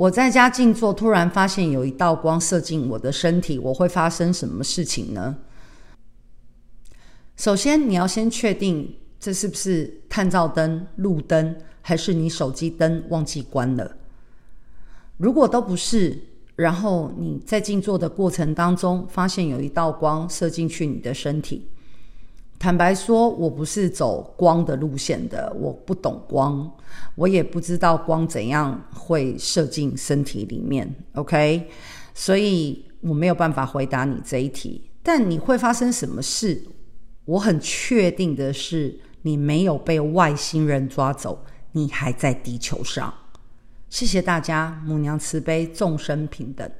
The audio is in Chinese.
我在家静坐，突然发现有一道光射进我的身体，我会发生什么事情呢？首先，你要先确定这是不是探照灯、路灯，还是你手机灯忘记关了。如果都不是，然后你在静坐的过程当中发现有一道光射进去你的身体。坦白说，我不是走光的路线的，我不懂光，我也不知道光怎样会射进身体里面，OK？所以我没有办法回答你这一题。但你会发生什么事？我很确定的是，你没有被外星人抓走，你还在地球上。谢谢大家，母娘慈悲，众生平等。